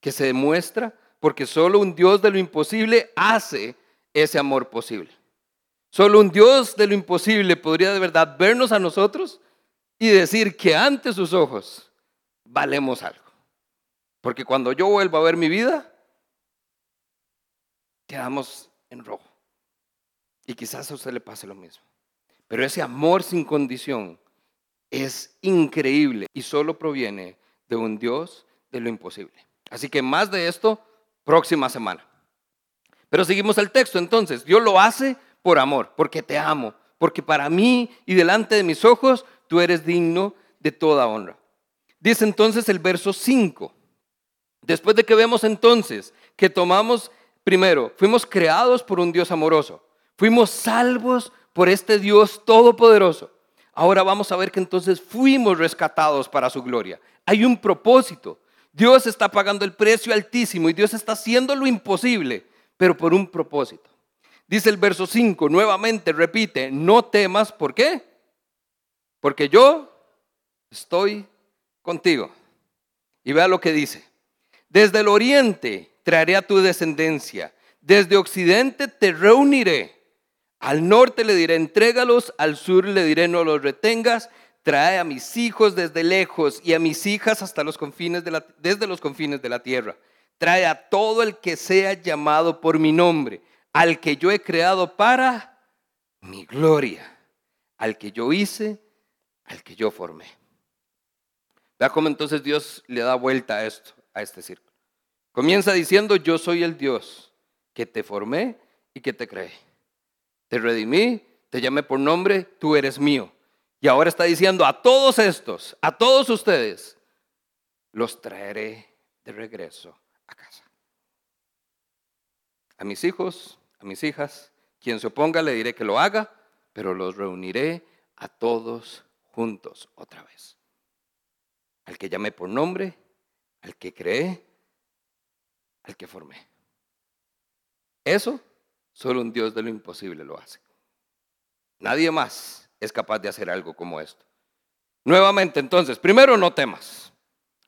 que se demuestra porque solo un Dios de lo imposible hace ese amor posible. Solo un Dios de lo imposible podría de verdad vernos a nosotros y decir que ante sus ojos valemos algo. Porque cuando yo vuelvo a ver mi vida, quedamos en rojo. Y quizás a usted le pase lo mismo. Pero ese amor sin condición es increíble y solo proviene de un Dios de lo imposible. Así que más de esto, próxima semana. Pero seguimos el texto entonces. Dios lo hace por amor, porque te amo, porque para mí y delante de mis ojos tú eres digno de toda honra. Dice entonces el verso 5. Después de que vemos entonces que tomamos, primero, fuimos creados por un Dios amoroso, fuimos salvos por este Dios todopoderoso. Ahora vamos a ver que entonces fuimos rescatados para su gloria. Hay un propósito. Dios está pagando el precio altísimo y Dios está haciendo lo imposible, pero por un propósito. Dice el verso 5, nuevamente repite, no temas, ¿por qué? Porque yo estoy contigo. Y vea lo que dice. Desde el oriente traeré a tu descendencia, desde occidente te reuniré. Al norte le diré, entrégalos, al sur le diré, no los retengas. Trae a mis hijos desde lejos y a mis hijas hasta los confines de la, desde los confines de la tierra. Trae a todo el que sea llamado por mi nombre al que yo he creado para mi gloria, al que yo hice, al que yo formé. Vea cómo entonces Dios le da vuelta a esto, a este círculo. Comienza diciendo, yo soy el Dios que te formé y que te creé. Te redimí, te llamé por nombre, tú eres mío. Y ahora está diciendo a todos estos, a todos ustedes, los traeré de regreso a casa. A mis hijos, a mis hijas. Quien se oponga le diré que lo haga, pero los reuniré a todos juntos otra vez. Al que llamé por nombre, al que creé, al que formé. Eso solo un Dios de lo imposible lo hace. Nadie más es capaz de hacer algo como esto. Nuevamente, entonces, primero no temas.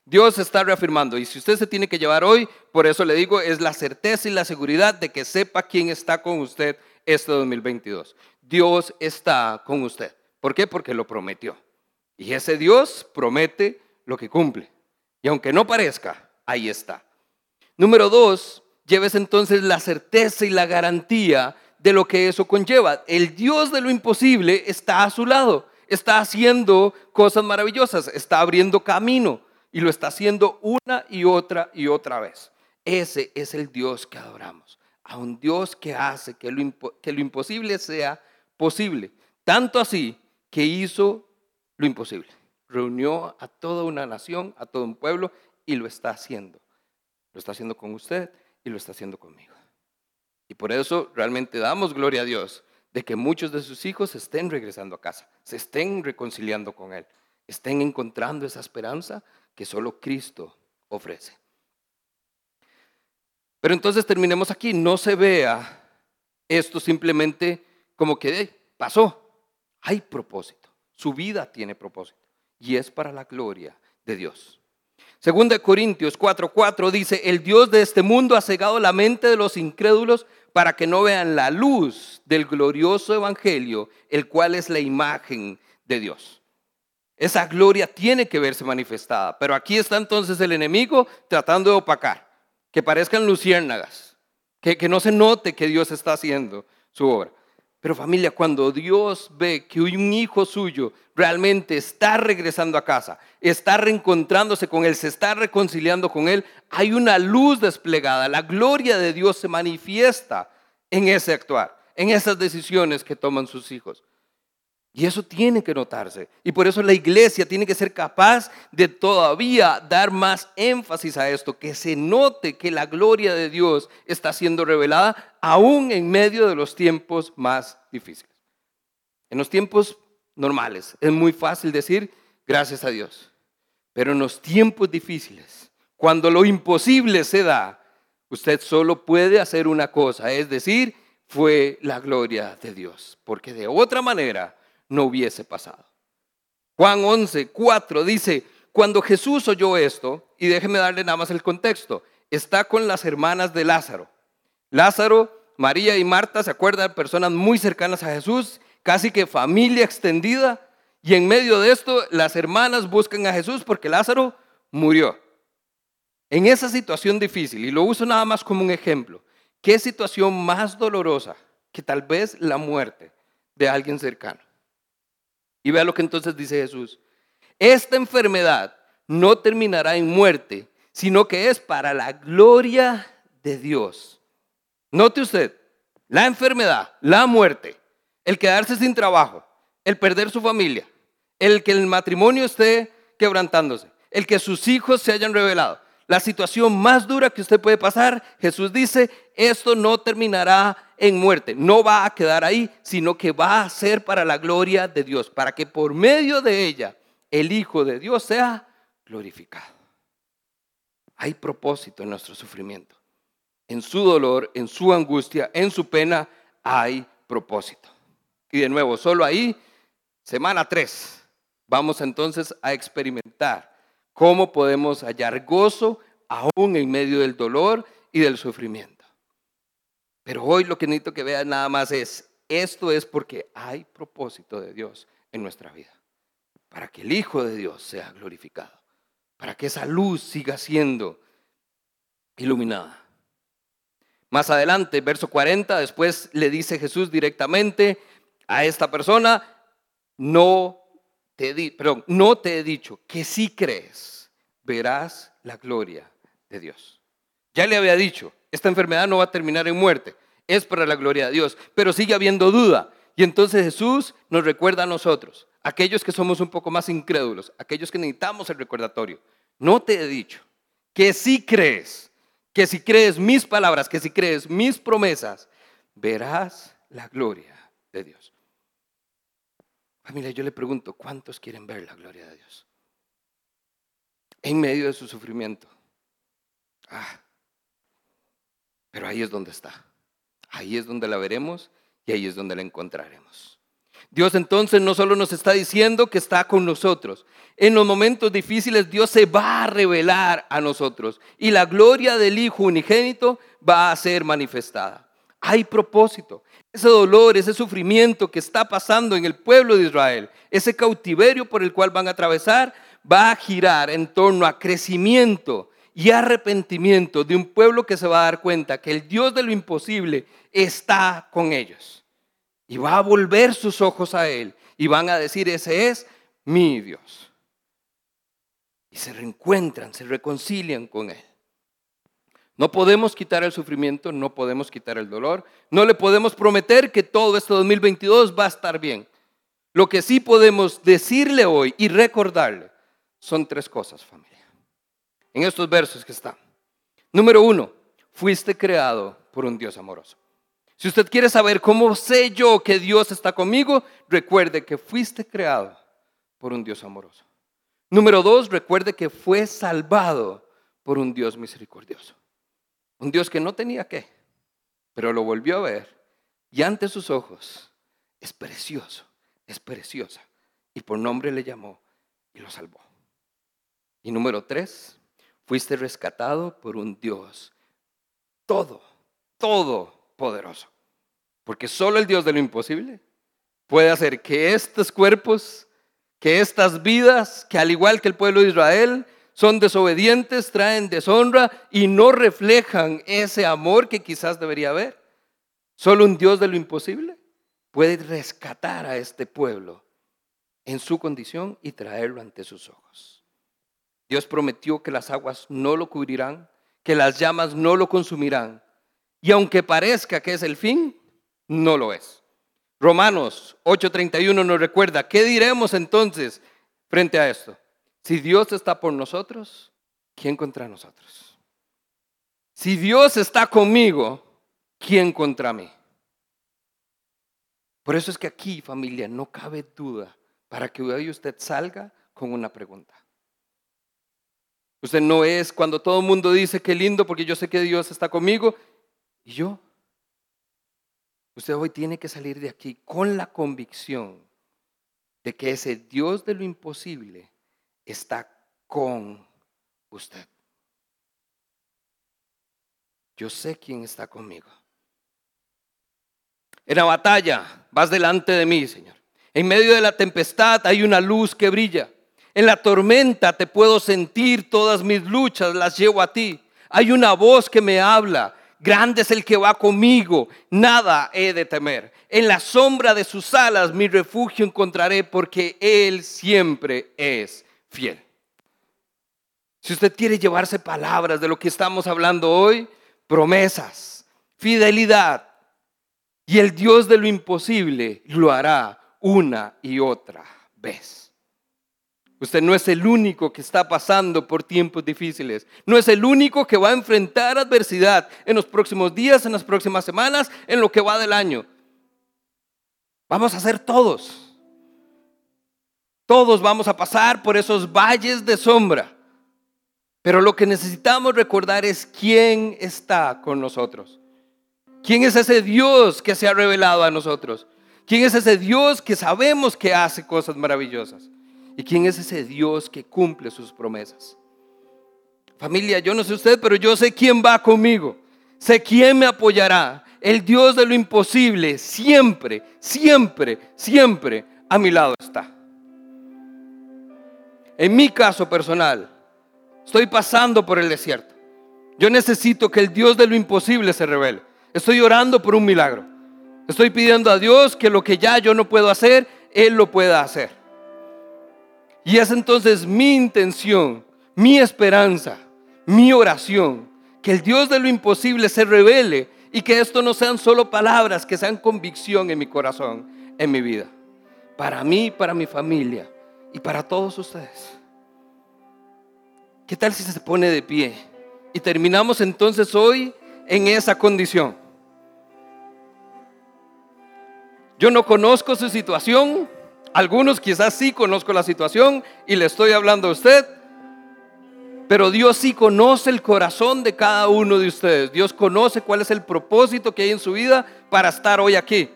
Dios está reafirmando. Y si usted se tiene que llevar hoy, por eso le digo, es la certeza y la seguridad de que sepa quién está con usted este 2022. Dios está con usted. ¿Por qué? Porque lo prometió. Y ese Dios promete lo que cumple. Y aunque no parezca, ahí está. Número dos, lleves entonces la certeza y la garantía de lo que eso conlleva. El Dios de lo imposible está a su lado, está haciendo cosas maravillosas, está abriendo camino y lo está haciendo una y otra y otra vez. Ese es el Dios que adoramos. A un Dios que hace que lo, que lo imposible sea posible. Tanto así que hizo lo imposible. Reunió a toda una nación, a todo un pueblo y lo está haciendo. Lo está haciendo con usted y lo está haciendo conmigo. Y por eso realmente damos gloria a Dios de que muchos de sus hijos estén regresando a casa, se estén reconciliando con Él, estén encontrando esa esperanza que solo Cristo ofrece. Pero entonces terminemos aquí, no se vea esto simplemente como que pasó. Hay propósito, su vida tiene propósito y es para la gloria de Dios. Segunda Corintios 4:4 dice, el Dios de este mundo ha cegado la mente de los incrédulos para que no vean la luz del glorioso evangelio, el cual es la imagen de Dios. Esa gloria tiene que verse manifestada. Pero aquí está entonces el enemigo tratando de opacar, que parezcan luciérnagas, que, que no se note que Dios está haciendo su obra. Pero familia, cuando Dios ve que un hijo suyo realmente está regresando a casa, está reencontrándose con Él, se está reconciliando con Él, hay una luz desplegada. La gloria de Dios se manifiesta en ese actuar, en esas decisiones que toman sus hijos. Y eso tiene que notarse. Y por eso la iglesia tiene que ser capaz de todavía dar más énfasis a esto, que se note que la gloria de Dios está siendo revelada aún en medio de los tiempos más difíciles. En los tiempos normales es muy fácil decir gracias a Dios, pero en los tiempos difíciles, cuando lo imposible se da, usted solo puede hacer una cosa, es decir, fue la gloria de Dios, porque de otra manera no hubiese pasado. Juan 11, 4 dice, cuando Jesús oyó esto, y déjeme darle nada más el contexto, está con las hermanas de Lázaro. Lázaro, María y Marta se acuerdan, personas muy cercanas a Jesús, casi que familia extendida, y en medio de esto las hermanas buscan a Jesús porque Lázaro murió. En esa situación difícil, y lo uso nada más como un ejemplo, ¿qué situación más dolorosa que tal vez la muerte de alguien cercano? Y vea lo que entonces dice Jesús. Esta enfermedad no terminará en muerte, sino que es para la gloria de Dios. Note usted, la enfermedad, la muerte, el quedarse sin trabajo, el perder su familia, el que el matrimonio esté quebrantándose, el que sus hijos se hayan revelado, la situación más dura que usted puede pasar, Jesús dice, esto no terminará en muerte, no va a quedar ahí, sino que va a ser para la gloria de Dios, para que por medio de ella el Hijo de Dios sea glorificado. Hay propósito en nuestro sufrimiento. En su dolor, en su angustia, en su pena, hay propósito. Y de nuevo, solo ahí, semana 3, vamos entonces a experimentar cómo podemos hallar gozo aún en medio del dolor y del sufrimiento. Pero hoy lo que necesito que vean nada más es, esto es porque hay propósito de Dios en nuestra vida, para que el Hijo de Dios sea glorificado, para que esa luz siga siendo iluminada. Más adelante, verso 40, después le dice Jesús directamente a esta persona, no te, perdón, no te he dicho que si crees, verás la gloria de Dios. Ya le había dicho, esta enfermedad no va a terminar en muerte, es para la gloria de Dios, pero sigue habiendo duda. Y entonces Jesús nos recuerda a nosotros, aquellos que somos un poco más incrédulos, aquellos que necesitamos el recordatorio. No te he dicho que si crees, que si crees mis palabras, que si crees mis promesas, verás la gloria de Dios. Familia, yo le pregunto, ¿cuántos quieren ver la gloria de Dios? En medio de su sufrimiento. Ah, pero ahí es donde está. Ahí es donde la veremos y ahí es donde la encontraremos. Dios entonces no solo nos está diciendo que está con nosotros. En los momentos difíciles Dios se va a revelar a nosotros y la gloria del Hijo unigénito va a ser manifestada. Hay propósito. Ese dolor, ese sufrimiento que está pasando en el pueblo de Israel, ese cautiverio por el cual van a atravesar, va a girar en torno a crecimiento y arrepentimiento de un pueblo que se va a dar cuenta que el Dios de lo imposible está con ellos. Y va a volver sus ojos a Él y van a decir, ese es mi Dios. Y se reencuentran, se reconcilian con Él. No podemos quitar el sufrimiento, no podemos quitar el dolor, no le podemos prometer que todo este 2022 va a estar bien. Lo que sí podemos decirle hoy y recordarle son tres cosas, familia en estos versos que están. Número uno, fuiste creado por un Dios amoroso. Si usted quiere saber cómo sé yo que Dios está conmigo, recuerde que fuiste creado por un Dios amoroso. Número dos, recuerde que fue salvado por un Dios misericordioso. Un Dios que no tenía qué, pero lo volvió a ver y ante sus ojos es precioso, es preciosa. Y por nombre le llamó y lo salvó. Y número tres, Fuiste rescatado por un Dios todo, todo poderoso. Porque solo el Dios de lo imposible puede hacer que estos cuerpos, que estas vidas, que al igual que el pueblo de Israel, son desobedientes, traen deshonra y no reflejan ese amor que quizás debería haber. Solo un Dios de lo imposible puede rescatar a este pueblo en su condición y traerlo ante sus ojos. Dios prometió que las aguas no lo cubrirán, que las llamas no lo consumirán. Y aunque parezca que es el fin, no lo es. Romanos 8:31 nos recuerda, ¿qué diremos entonces frente a esto? Si Dios está por nosotros, ¿quién contra nosotros? Si Dios está conmigo, ¿quién contra mí? Por eso es que aquí, familia, no cabe duda para que hoy usted salga con una pregunta. Usted no es cuando todo el mundo dice que lindo porque yo sé que Dios está conmigo y yo. Usted hoy tiene que salir de aquí con la convicción de que ese Dios de lo imposible está con usted. Yo sé quién está conmigo. En la batalla vas delante de mí, Señor. En medio de la tempestad hay una luz que brilla. En la tormenta te puedo sentir, todas mis luchas las llevo a ti. Hay una voz que me habla. Grande es el que va conmigo, nada he de temer. En la sombra de sus alas mi refugio encontraré porque Él siempre es fiel. Si usted quiere llevarse palabras de lo que estamos hablando hoy, promesas, fidelidad, y el Dios de lo imposible lo hará una y otra vez. Usted no es el único que está pasando por tiempos difíciles. No es el único que va a enfrentar adversidad en los próximos días, en las próximas semanas, en lo que va del año. Vamos a ser todos. Todos vamos a pasar por esos valles de sombra. Pero lo que necesitamos recordar es quién está con nosotros. ¿Quién es ese Dios que se ha revelado a nosotros? ¿Quién es ese Dios que sabemos que hace cosas maravillosas? ¿Y quién es ese Dios que cumple sus promesas? Familia, yo no sé usted, pero yo sé quién va conmigo. Sé quién me apoyará. El Dios de lo imposible siempre, siempre, siempre a mi lado está. En mi caso personal, estoy pasando por el desierto. Yo necesito que el Dios de lo imposible se revele. Estoy orando por un milagro. Estoy pidiendo a Dios que lo que ya yo no puedo hacer, Él lo pueda hacer. Y es entonces mi intención, mi esperanza, mi oración, que el Dios de lo imposible se revele y que esto no sean solo palabras, que sean convicción en mi corazón, en mi vida. Para mí, para mi familia y para todos ustedes. ¿Qué tal si se pone de pie? Y terminamos entonces hoy en esa condición. Yo no conozco su situación. Algunos quizás sí conozco la situación y le estoy hablando a usted, pero Dios sí conoce el corazón de cada uno de ustedes. Dios conoce cuál es el propósito que hay en su vida para estar hoy aquí.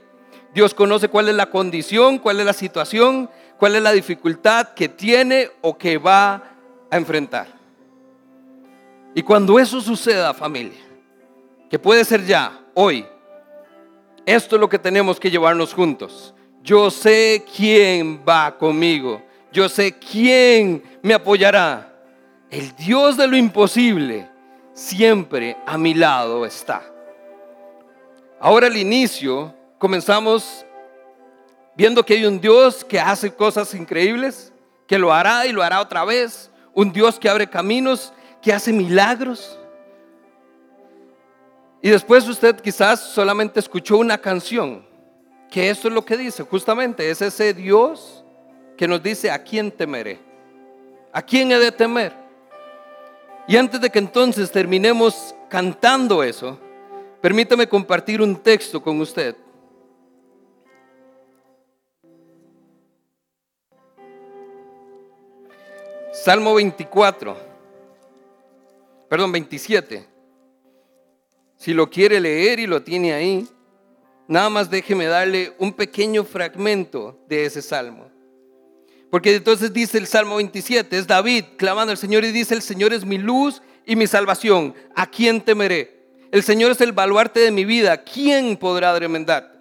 Dios conoce cuál es la condición, cuál es la situación, cuál es la dificultad que tiene o que va a enfrentar. Y cuando eso suceda, familia, que puede ser ya, hoy, esto es lo que tenemos que llevarnos juntos. Yo sé quién va conmigo. Yo sé quién me apoyará. El Dios de lo imposible siempre a mi lado está. Ahora al inicio comenzamos viendo que hay un Dios que hace cosas increíbles, que lo hará y lo hará otra vez. Un Dios que abre caminos, que hace milagros. Y después usted quizás solamente escuchó una canción que esto es lo que dice, justamente, es ese Dios que nos dice a quién temeré, a quién he de temer. Y antes de que entonces terminemos cantando eso, permítame compartir un texto con usted. Salmo 24, perdón, 27. Si lo quiere leer y lo tiene ahí, Nada más déjeme darle un pequeño fragmento de ese salmo. Porque entonces dice el Salmo 27, es David clamando al Señor y dice, el Señor es mi luz y mi salvación, ¿a quién temeré? El Señor es el baluarte de mi vida, ¿quién podrá remendar?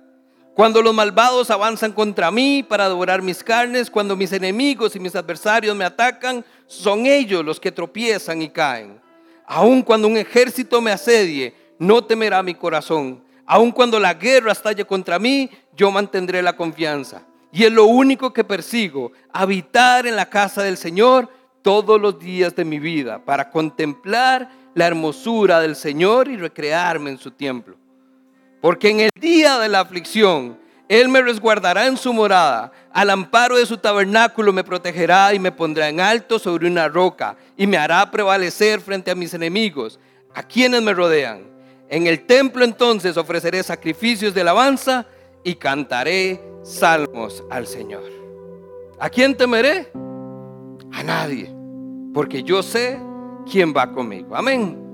Cuando los malvados avanzan contra mí para devorar mis carnes, cuando mis enemigos y mis adversarios me atacan, son ellos los que tropiezan y caen. Aun cuando un ejército me asedie, no temerá mi corazón Aun cuando la guerra estalle contra mí, yo mantendré la confianza. Y es lo único que persigo, habitar en la casa del Señor todos los días de mi vida, para contemplar la hermosura del Señor y recrearme en su templo. Porque en el día de la aflicción, Él me resguardará en su morada, al amparo de su tabernáculo me protegerá y me pondrá en alto sobre una roca y me hará prevalecer frente a mis enemigos, a quienes me rodean. En el templo entonces ofreceré sacrificios de alabanza y cantaré salmos al Señor. ¿A quién temeré? A nadie, porque yo sé quién va conmigo. Amén.